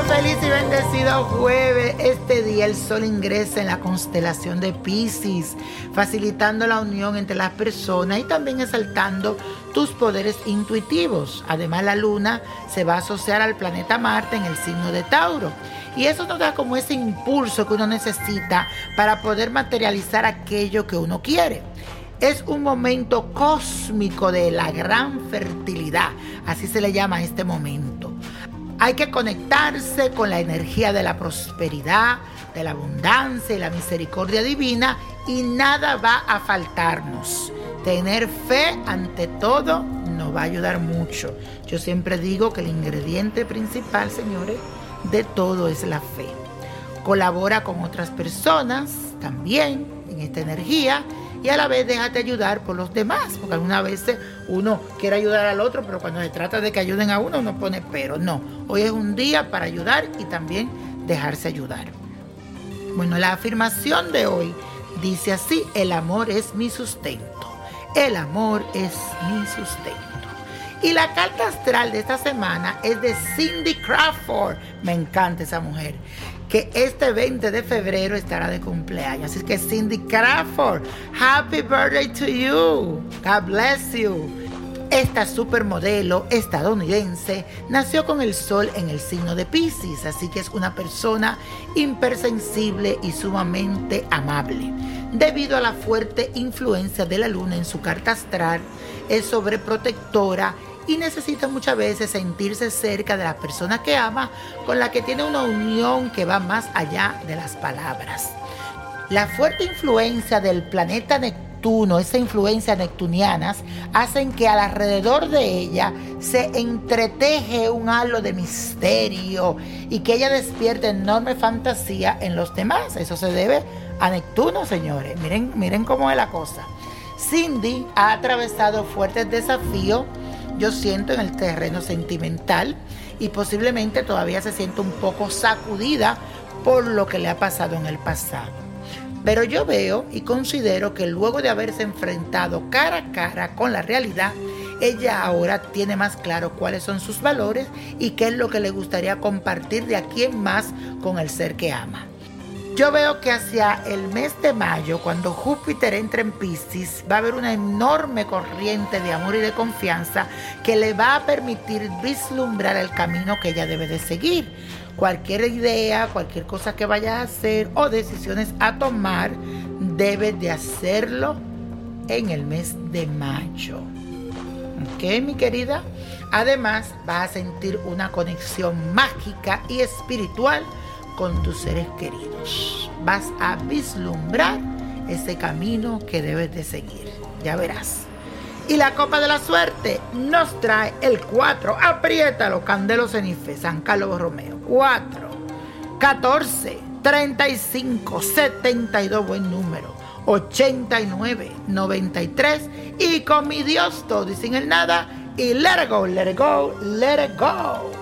Feliz y bendecido jueves. Este día el sol ingresa en la constelación de Pisces, facilitando la unión entre las personas y también exaltando tus poderes intuitivos. Además, la luna se va a asociar al planeta Marte en el signo de Tauro. Y eso nos da como ese impulso que uno necesita para poder materializar aquello que uno quiere. Es un momento cósmico de la gran fertilidad, así se le llama este momento. Hay que conectarse con la energía de la prosperidad, de la abundancia y la misericordia divina y nada va a faltarnos. Tener fe ante todo nos va a ayudar mucho. Yo siempre digo que el ingrediente principal, señores, de todo es la fe. Colabora con otras personas también en esta energía y a la vez déjate ayudar por los demás, porque algunas veces uno quiere ayudar al otro, pero cuando se trata de que ayuden a uno, uno pone pero. No, hoy es un día para ayudar y también dejarse ayudar. Bueno, la afirmación de hoy dice así, el amor es mi sustento. El amor es mi sustento. Y la carta astral de esta semana es de Cindy Crawford. Me encanta esa mujer que este 20 de febrero estará de cumpleaños. Así que Cindy Crawford, happy birthday to you. God bless you. Esta supermodelo estadounidense nació con el sol en el signo de Pisces, así que es una persona hipersensible y sumamente amable. Debido a la fuerte influencia de la luna en su carta astral, es sobreprotectora y necesita muchas veces sentirse cerca de la persona que ama, con la que tiene una unión que va más allá de las palabras. La fuerte influencia del planeta Neptuno, esa influencia neptuniana, hacen que alrededor de ella se entreteje un halo de misterio y que ella despierte enorme fantasía en los demás. Eso se debe a Neptuno, señores. Miren, miren cómo es la cosa. Cindy ha atravesado fuertes desafíos yo siento en el terreno sentimental y posiblemente todavía se siente un poco sacudida por lo que le ha pasado en el pasado. Pero yo veo y considero que luego de haberse enfrentado cara a cara con la realidad, ella ahora tiene más claro cuáles son sus valores y qué es lo que le gustaría compartir de aquí en más con el ser que ama. Yo veo que hacia el mes de mayo, cuando Júpiter entre en Pisces, va a haber una enorme corriente de amor y de confianza que le va a permitir vislumbrar el camino que ella debe de seguir. Cualquier idea, cualquier cosa que vaya a hacer o decisiones a tomar, debe de hacerlo en el mes de mayo. ¿Ok, mi querida? Además, va a sentir una conexión mágica y espiritual con tus seres queridos. Vas a vislumbrar ese camino que debes de seguir. Ya verás. Y la copa de la suerte nos trae el 4. Apriétalo, Candelo Cenife, San Carlos Romeo. 4, 14, 35, 72, buen número. 89, 93. Y con mi Dios todo y sin el nada. Y let it go, let it go, let it go.